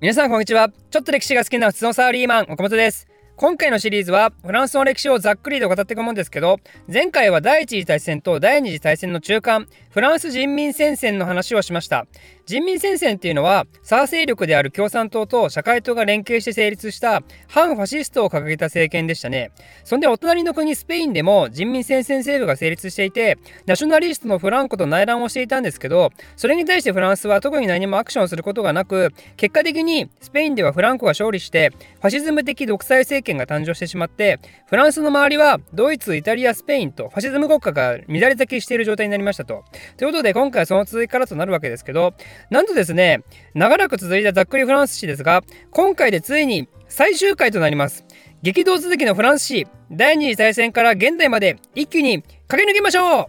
皆さんこんにちは。ちょっと歴史が好きな普通のサラリーマン岡本です。今回のシリーズはフランスの歴史をざっくりと語っていくもんですけど前回は第一次大戦と第二次大戦の中間フランス人民戦線の話をしました。人民戦線っていうのは左勢力である共産党と社会党が連携して成立した反ファシストを掲げた政権でしたね。そんでお隣の国スペインでも人民戦線政府が成立していてナショナリストのフランコと内乱をしていたんですけどそれに対してフランスは特に何もアクションすることがなく結果的にスペインではフランコが勝利してファシズム的独裁政権が誕生してしまってフランスの周りはドイツイタリアスペインとファシズム国家が乱れ咲きしている状態になりましたと。ということで今回はその続きからとなるわけですけどなんとですね長らく続いたざっくりフランス史ですが今回でついに最終回となります。激動続きのフランス史第二次大戦から現代まで一気に駆け抜けましょう。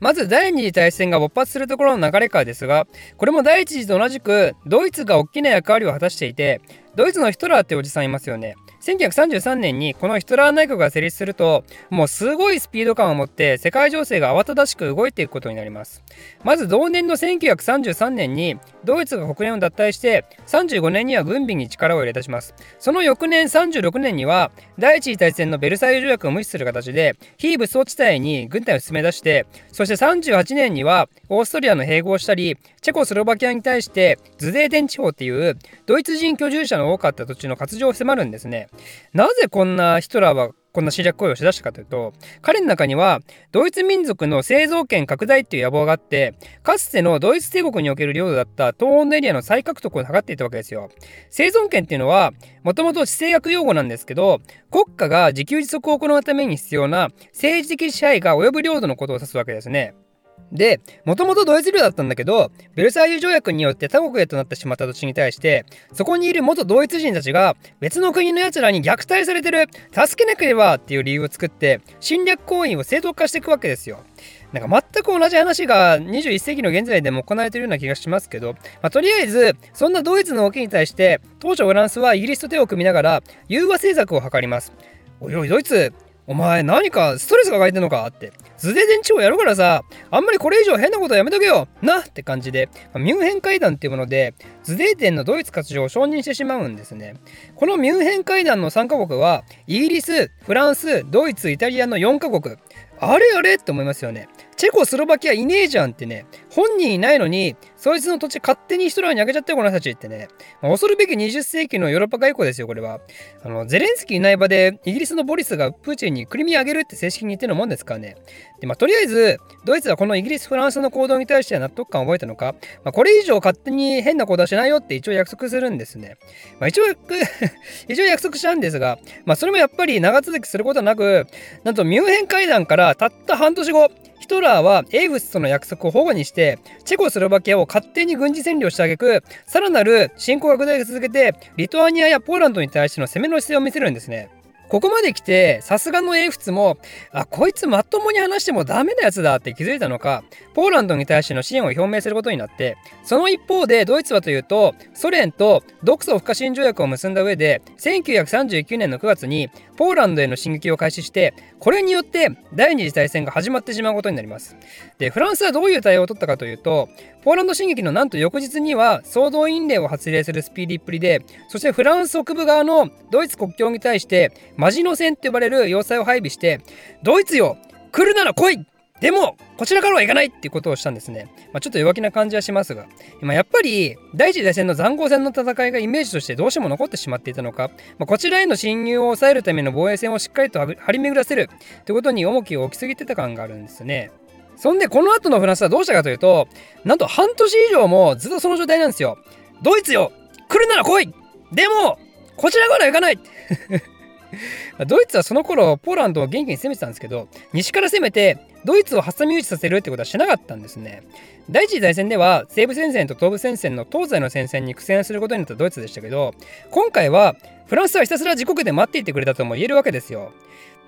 まず第二次大戦が勃発するところの流れからですがこれも第一次と同じくドイツが大きな役割を果たしていてドイツのヒトラーっておじさんいますよね。1933年にこのヒトラー内閣が成立するともうすごいスピード感を持って世界情勢が慌ただしく動いていくことになります。まず同年の1933年にドイツが国連を脱退して35年には軍備に力を入れ出します。その翌年36年には第一次大戦のベルサイユ条約を無視する形で非武装地帯に軍隊を進め出してそして38年にはオーストリアの併合したりチェコスロバキアに対してズデーテン地方っていうドイツ人居住者の多かった土地の活用を迫るんですね。なぜこんなヒトラーはこんな侵略行為をしだしたかというと彼の中にはドイツ民族の製造権拡大っていう野望があってかつてのドイツ帝国における領土だった東欧のエリアの再獲得を図っていたわけですよ。生存権っていうのはもともと地政学用語なんですけど国家が自給自足を行うために必要な政治的支配が及ぶ領土のことを指すわけですね。で、もともとドイツ領だったんだけど、ベルサイユ条約によって他国へとなってしまった土地に対して、そこにいる元ドイツ人たちが別の国の奴らに虐待されてる、助けなければっていう理由を作って、侵略行為を正当化していくわけですよ。なんか全く同じ話が21世紀の現在でも行われているような気がしますけど、まあ、とりあえずそんなドイツの動きに対して当初フランスはイギリスと手を組みながら融和政策を図ります。おいおいドイツお前何かストレス抱えてんのかって。図で電池をやるからさあんまりこれ以上変なことはやめとけよ。なって感じで、ま、ミュンヘン会談っていうもので図デーテンのドイツ活動を承認してしまうんですね。このミュンヘン会談の3カ国はイギリスフランスドイツイタリアの4カ国。あれあれって思いますよね。チェコスロバキアいねえじゃんってね。本人いないのにそいつの土地勝手にヒトラーにあげちゃったよこの人たちってね、まあ、恐るべき20世紀のヨーロッパ外交ですよこれは。あのゼレンスキーいない場でイギリスのボリスがプーチンにクリミアあげるって正式に言ってるもんですからね。で、まあ、とりあえずドイツはこのイギリスフランスの行動に対しては納得感を覚えたのか、まあ、これ以上勝手に変な行動はしないよって一応約束するんですね、まあ、一応 一応約束したんですが、まあ、それもやっぱり長続きすることなくなんとミュンヘン会談からたった半年後ヒトラーはエイブスとの約束を保護にしてチェコスロバキアを勝手に軍事占領したあげくさらなる侵攻拡大を続けてリトアニアやポーランドに対しての攻めの姿勢を見せるんですね。ここまで来て、さすがの英仏も、あ、こいつまともに話してもダメなやつだって気づいたのか、ポーランドに対しての支援を表明することになって、その一方でドイツはというと、ソ連と独ソ不可侵条約を結んだ上で、1939年の9月にポーランドへの進撃を開始して、これによって第二次大戦が始まってしまうことになります。で、フランスはどういう対応を取ったかというと、ポーランド進撃のなんと翌日には総動員令を発令するスピーディーっぷりで、そしてフランス北部側のドイツ国境に対して、マジノ戦って呼ばれる要塞を配備して、ドイツよ来るなら来いでもこちらからは行かないっていうことをしたんですね。まあ、ちょっと弱気な感じはしますが、まあ、やっぱり第一次大戦の塹壕戦の戦いがイメージとしてどうしても残ってしまっていたのか、まあ、こちらへの侵入を抑えるための防衛線をしっかりと張り巡らせるってことに重きを置きすぎてた感があるんですね。そんでこの後のフランスはどうしたかというとなんと半年以上もずっとその状態なんですよ。ドイツよ来るなら来いでもこちらから行かない ドイツはその頃ポーランドを元気に攻めてたんですけど西から攻めてドイツを挟み撃ちさせるってことはしなかったんですね。第一次大戦では西部戦線と東部戦線の東西の戦線に苦戦することになったドイツでしたけど今回はフランスはひたすら自国で待っていてくれたとも言えるわけですよ。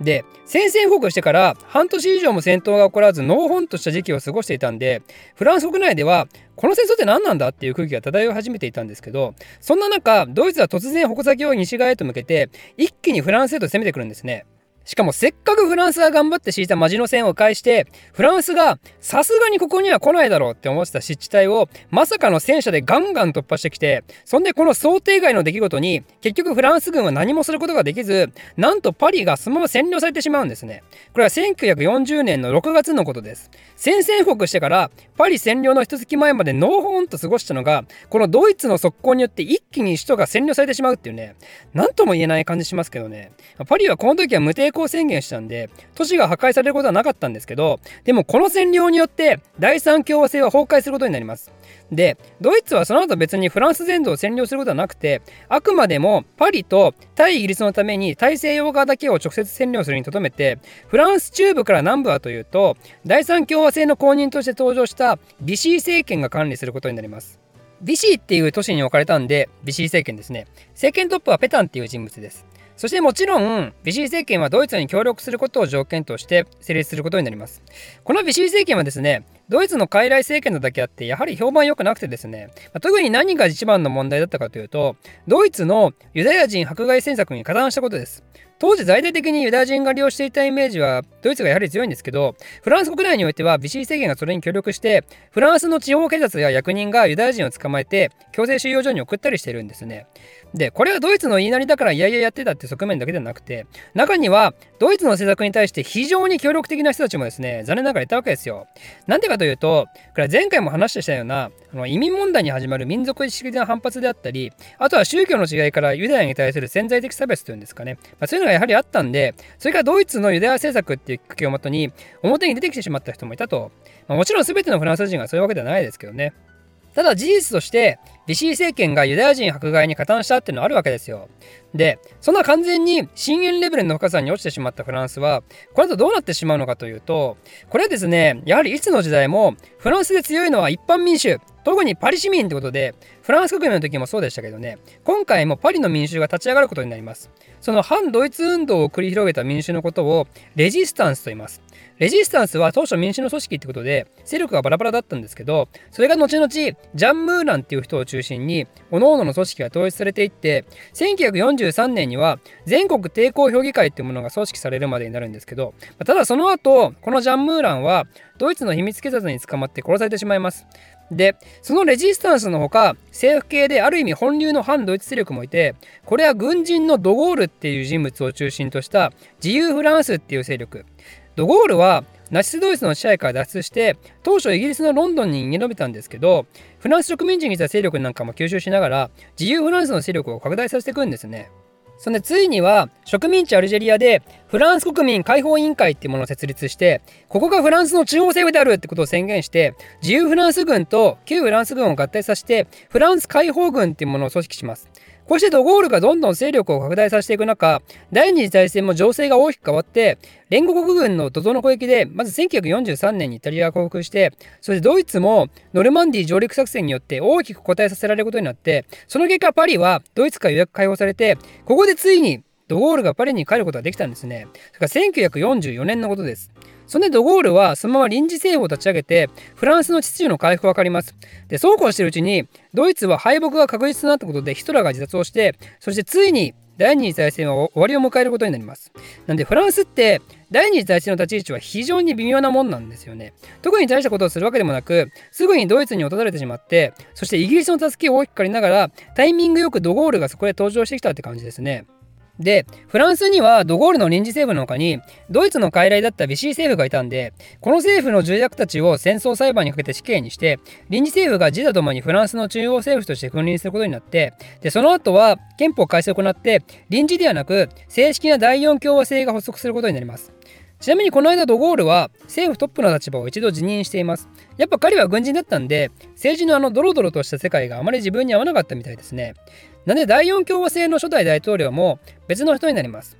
で宣戦布告してから半年以上も戦闘が起こらずノーホンとした時期を過ごしていたんでフランス国内ではこの戦争って何なんだっていう空気が漂い始めていたんですけどそんな中ドイツは突然矛先を西側へと向けて一気にフランスへと攻めてくるんですね。しかもせっかくフランスが頑張って敷いたマジの線を返して、フランスがさすがにここには来ないだろうって思ってた湿地帯をまさかの戦車でガンガン突破してきて、そんでこの想定外の出来事に結局フランス軍は何もすることができず、なんとパリがそのまま占領されてしまうんですね。これは1940年の6月のことです。宣戦布告してからパリ占領の一月前までノーホーンと過ごしたのが、このドイツの速攻によって一気に首都が占領されてしまうっていうね、なんとも言えない感じしますけどね。パリはこの時は無抵抗宣言したんで、都市が破壊されることはなかったんですけど、でもこの占領によって第三共和制は崩壊することになります。で、ドイツはその後別にフランス全土を占領することはなくて、あくまでもパリと対イギリスのために大西洋側だけを直接占領するにとどめて、フランス中部から南部はというと、第三共和制の公認として登場したビシー政権が管理することになります。ビシーっていう都市に置かれたんで、ビシー政権ですね。政権トップはペタンっていう人物です。そしてもちろん、ビシー政権はドイツに協力することを条件として成立することになります。このビシー政権はですね、ドイツの傀儡政権なだけあって、やはり評判良くなくてですね、ま、特に何が一番の問題だったかというと、ドイツのユダヤ人迫害政策に加担したことです。当時大々的にユダヤ人が利用していたイメージはドイツがやはり強いんですけどフランス国内においてはビシー政権がそれに協力してフランスの地方警察や役人がユダヤ人を捕まえて強制収容所に送ったりしてるんですね。でこれはドイツの言いなりだからいやいややってたって側面だけではなくて中にはドイツの政策に対して非常に協力的な人たちもですね残念ながらいたわけですよ。なんでかというとこれは前回も話したようなあの移民問題に始まる民族意識的な反発であったりあとは宗教の違いからユダヤに対する潜在的差別というんですかね、まあ、そういうがやはりあったんで、それからドイツのユダヤ政策っていうきっかけをもとに、表に出てきてしまった人もいたと。まあ、もちろん全てのフランス人がそういうわけではないですけどね。ただ事実として、ビシー政権がユダヤ人迫害に加担したっていうのはあるわけですよ。で、そんな完全に深淵レベルの深さに落ちてしまったフランスは、これとどうなってしまうのかというと、これはですね、やはりいつの時代も、フランスで強いのは一般民主、特にパリ市民ってことで、フランス革命の時もそうでしたけどね、今回もパリの民衆が立ち上がることになります。その反ドイツ運動を繰り広げた民衆のことをレジスタンスと言います。レジスタンスは当初民主の組織ってことで勢力がバラバラだったんですけどそれが後々ジャン・ムーランっていう人を中心に各々の組織が統一されていって1943年には全国抵抗評議会っていうものが組織されるまでになるんですけどただその後このジャン・ムーランはドイツの秘密警察に捕まって殺されてしまいます。でそのレジスタンスのほか政府系である意味本流の反ドイツ勢力もいてこれは軍人のドゴールっていう人物を中心とした自由フランスっていう勢力。ドゴールはナチスドイツの支配から脱出して当初イギリスのロンドンに逃げ延びたんですけどフランス植民地にいた勢力なんかも吸収しながら自由フランスの勢力を拡大させていくんですね。そんでついには植民地アルジェリアでフランス国民解放委員会っていうものを設立してここがフランスの中央政府であるってことを宣言して自由フランス軍と旧フランス軍を合体させてフランス解放軍っていうものを組織します。こうしてドゴールがどんどん勢力を拡大させていく中、第二次大戦も情勢が大きく変わって、連合国軍の怒涛の攻撃で、まず1943年にイタリアが降伏して、そしてドイツもノルマンディ上陸作戦によって大きく答えさせられることになって、その結果パリはドイツから予約解放されて、ここでついにドゴールがパリに帰ることができたんですね。それから1944年のことです。そんでドゴールはそのまま臨時政府を立ち上げてフランスの秩序の回復を図ります。でそうこうしてるうちにドイツは敗北が確実となったことでヒトラーが自殺をしてそしてついに第二次大戦は終わりを迎えることになります。なんでフランスって第二次大戦の立ち位置は非常に微妙なもんなんですよね。特に大したことをするわけでもなく、すぐにドイツに落とされてしまって、そしてイギリスの助けを大きく借りながら、タイミングよくドゴールがそこへ登場してきたって感じですね。で、フランスにはドゴールの臨時政府の他に、ドイツの傀儡だったビシー政府がいたんで、この政府の重役たちを戦争裁判にかけて死刑にして、臨時政府が自他ともにフランスの中央政府として君臨することになって、で、その後は憲法改正を行って、臨時ではなく、正式な第四共和制が発足することになります。ちなみにこの間ドゴールは政府トップの立場を一度辞任しています。やっぱ彼は軍人だったんで、政治のあのドロドロとした世界があまり自分に合わなかったみたいですね。なんで第四共和制の初代大統領も別の人になります。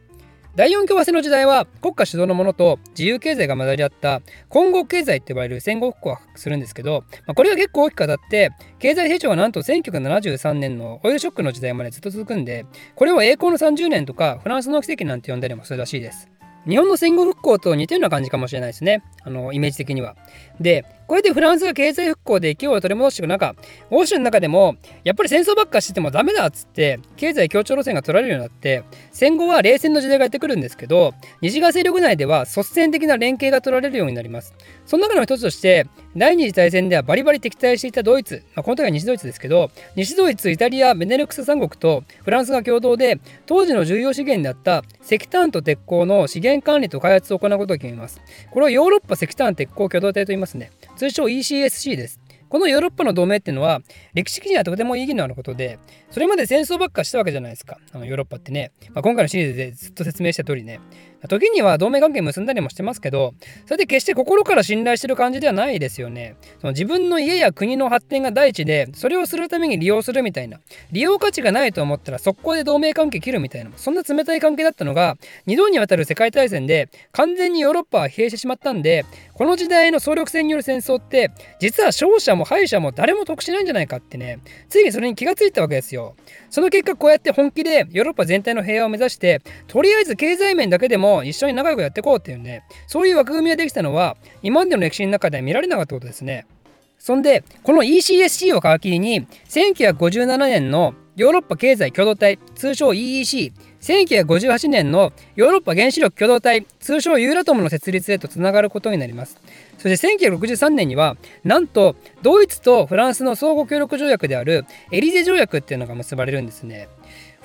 第四共和制の時代は国家主導のものと自由経済が混ざり合った混合経済って呼ばれる戦後復興をするんですけど、まあ、これが結構大きく当たって経済成長がなんと1973年のオイルショックの時代までずっと続くんでこれを栄光の30年とかフランスの奇跡なんて呼んだりもするらしいです。日本の戦後復興と似たような感じかもしれないですね。あの、イメージ的には。で、こうやってフランスが経済復興で勢いを取り戻していく中、欧州の中でも、やっぱり戦争ばっかしててもダメだっつって、経済協調路線が取られるようになって、戦後は冷戦の時代がやってくるんですけど、西側勢力内では率先的な連携が取られるようになります。その中の一つとして、第二次大戦ではバリバリ敵対していたドイツ、まあ、この時は西ドイツですけど、西ドイツ、イタリア、ベネルクス三国とフランスが共同で、当時の重要資源であった石炭と鉄鋼の資源管理と開発を行うことを決めます。これをヨーロッパ石炭鉄鋼共同体と言いますね。通称 ECSC です。このヨーロッパの同盟っていうのは歴史的にはとても意義のあることでそれまで戦争ばっかしたわけじゃないですか。あのヨーロッパってね、まあ、今回のシリーズでずっと説明した通りね。時には同盟関係結んだりもしてますけどそれで決して心から信頼してる感じではないですよね。その自分の家や国の発展が第一でそれをするために利用するみたいな。利用価値がないと思ったら速攻で同盟関係切るみたいな。そんな冷たい関係だったのが2度にわたる世界大戦で完全にヨーロッパは疲弊してしまったんでこの時代の総力戦による戦争って実は勝者も敗者も誰も得しないんじゃないかってね。ついにそれに気がついたわけですよ。その結果こうやって本気でヨーロッパ全体の平和を目指してとりあえず経済面だけでもも一緒に仲良くやっていこうっていうねそういう枠組みができたのは今までの歴史の中では見られなかったことですね。そんでこの ECSC を皮切りに1957年のヨーロッパ経済共同体通称 EEC 1958年のヨーロッパ原子力共同体通称ユーラトムの設立へとつながることになります。そして1963年にはなんとドイツとフランスの相互協力条約であるエリゼ条約っていうのが結ばれるんですね。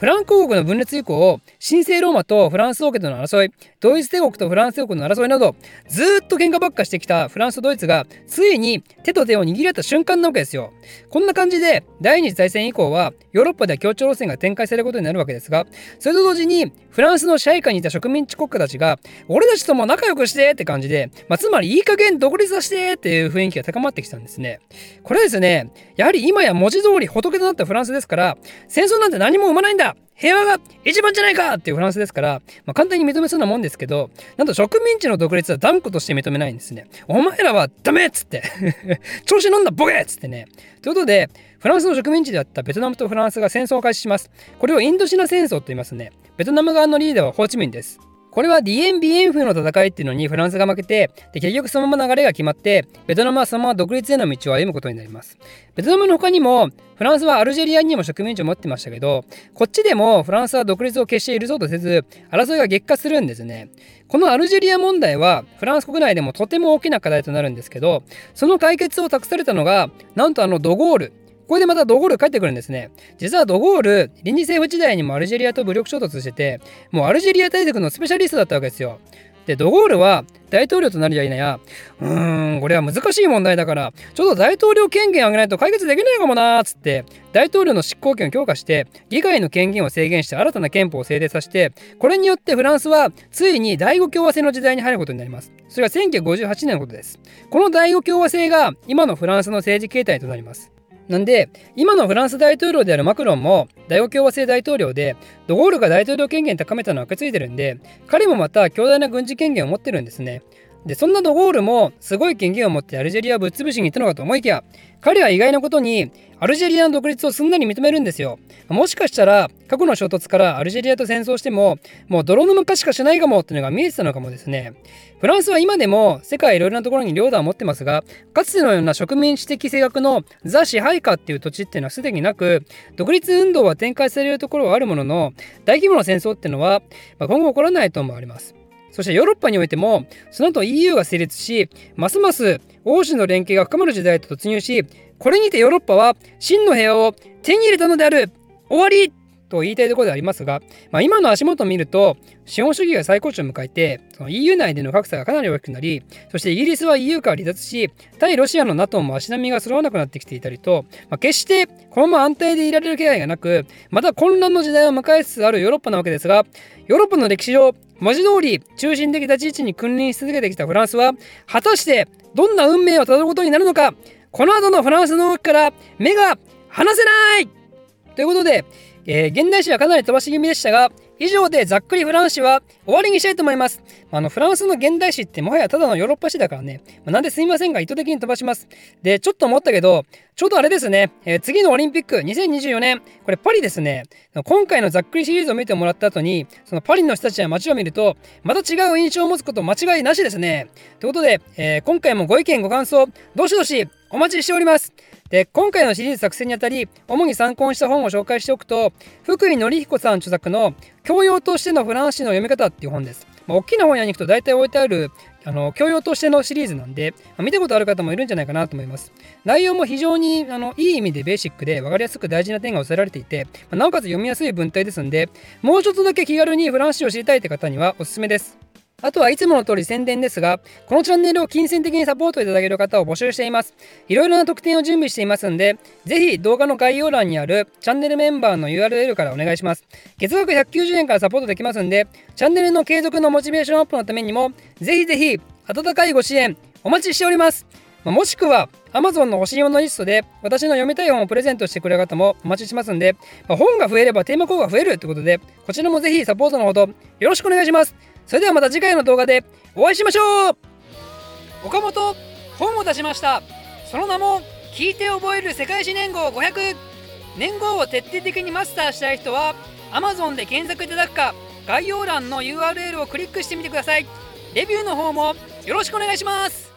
フランク王国の分裂以降、神聖ローマとフランス王家との争い、ドイツ帝国とフランス帝国の争いなど、ずっと喧嘩ばっかしてきたフランスとドイツが、ついに手と手を握り合った瞬間なわけですよ。こんな感じで、第二次大戦以降は、ヨーロッパでは協調路線が展開されることになるわけですが、それと同時に、フランスの支配下にいた植民地国家たちが、俺たちとも仲良くしてって感じで、まあ、つまりいい加減独立させてっていう雰囲気が高まってきたんですね。これはですね、やはり今や文字通り仏となったフランスですから、戦争なんて何も生まないんだ平和が一番じゃないかっていうフランスですから、まあ、簡単に認めそうなもんですけど、なんと植民地の独立は断固として認めないんですね。お前らはダメっつって 調子乗んだボケっつってね。ということで、フランスの植民地であったベトナムとフランスが戦争を開始します。これをインドシナ戦争と言いますね。ベトナム側のリーダーはホーチミンです。これはディエン・ビエンフの戦いっていうのにフランスが負けてで結局そのまま流れが決まってベトナムはそのまま独立への道を歩むことになります。ベトナムの他にもフランスはアルジェリアにも植民地を持ってましたけどこっちでもフランスは独立を決して許そうとせず争いが激化するんですね。このアルジェリア問題はフランス国内でもとても大きな課題となるんですけどその解決を託されたのがなんとあのドゴール。これでまたドゴール帰ってくるんですね。実はドゴール、臨時政府時代にもアルジェリアと武力衝突してて、もうアルジェリア大陸のスペシャリストだったわけですよ。で、ドゴールは大統領となるや否や、うーん、これは難しい問題だから、ちょっと大統領権限を上げないと解決できないかもなーっつって、大統領の執行権を強化して、議会の権限を制限して新たな憲法を制定させて、これによってフランスはついに第五共和制の時代に入ることになります。それが1958年のことです。この第五共和制が今のフランスの政治形態となります。なんで、今のフランス大統領であるマクロンも大王共和制大統領で、ドゴールが大統領権限高めたのは受け継いでるんで、彼もまた強大な軍事権限を持ってるんですね。で、そんなドゴールもすごい権限を持ってアルジェリアをぶっ潰しに行ったのかと思いきや、彼は意外なことにアルジェリアの独立をすんなり認めるんですよ。もしかしたら過去の衝突からアルジェリアと戦争してももう泥の昔しかしないかもっていうのが見えてたのかもですね。フランスは今でも世界いろいろなところに領土は持ってますがかつてのような植民地的性格のザ支配下っていう土地っていうのはすでになく独立運動は展開されるところはあるものの大規模な戦争っていうのは、ま今後起こらないと思われます。そしてヨーロッパにおいてもその後 EU が成立しますます欧州の連携が深まる時代と突入しこれにてヨーロッパは真の平和を手に入れたのである。終わり。と言いたいところでありますが、まあ、今の足元を見ると資本主義が最高潮を迎えてその EU 内での格差がかなり大きくなりそしてイギリスは EU から離脱し対ロシアの NATO も足並みが揃わなくなってきていたりと、まあ、決してこのまま安定でいられる気配がなくまた混乱の時代を迎えつつあるヨーロッパなわけですがヨーロッパの歴史上文字通り中心的立ち位置に君臨し続けてきたフランスは果たしてどんな運命をたどることになるのかこの後のフランスの動きから目が離せないということで、えー、現代史はかなり飛ばし気味でしたが以上でざっくりフランス史は終わりにしたいと思います。あのフランスの現代史ってもはやただのヨーロッパ史だからね、まあ、なんですみませんが意図的に飛ばします。で、ちょっと思ったけど、ちょうどあれですね、えー、次のオリンピック2024年、これパリですね、今回のざっくりシリーズを見てもらった後に、そのパリの人たちや街を見ると、また違う印象を持つこと間違いなしですね。ということで、えー、今回もご意見ご感想、どしどしお待ちしております。で今回のシリーズ作成にあたり主に参考にした本を紹介しておくと福井紀彦さん著作の「教養としてのフランス史の読み方」っていう本です。まあ、大きな本屋に行くと大体置いてあるあの教養としてのシリーズなんで、まあ、見たことある方もいるんじゃないかなと思います。内容も非常にあのいい意味でベーシックで分かりやすく大事な点が抑えられていて、まあ、なおかつ読みやすい文体ですんで、もうちょっとだけ気軽にフランス史を知りたいって方にはおすすめです。あとはいつもの通り宣伝ですが、このチャンネルを金銭的にサポートいただける方を募集しています。いろいろな特典を準備していますんで、ぜひ動画の概要欄にあるチャンネルメンバーの URL からお願いします。月額190円からサポートできますんで、チャンネルの継続のモチベーションアップのためにも、ぜひぜひ温かいご支援お待ちしております。まもしくは Amazon の欲しいものリストで私の読みたい本をプレゼントしてくれる方もお待ちしますんで、まあ、本が増えればテーマ項が増えるということでこちらもぜひサポートのほどよろしくお願いしますそれではまた次回の動画でお会いしましょう。岡本本を出しました。その名も聞いて覚える世界史年号500年号を徹底的にマスターしたい人は Amazon で検索いただくか概要欄の URL をクリックしてみてください。レビューの方もよろしくお願いします。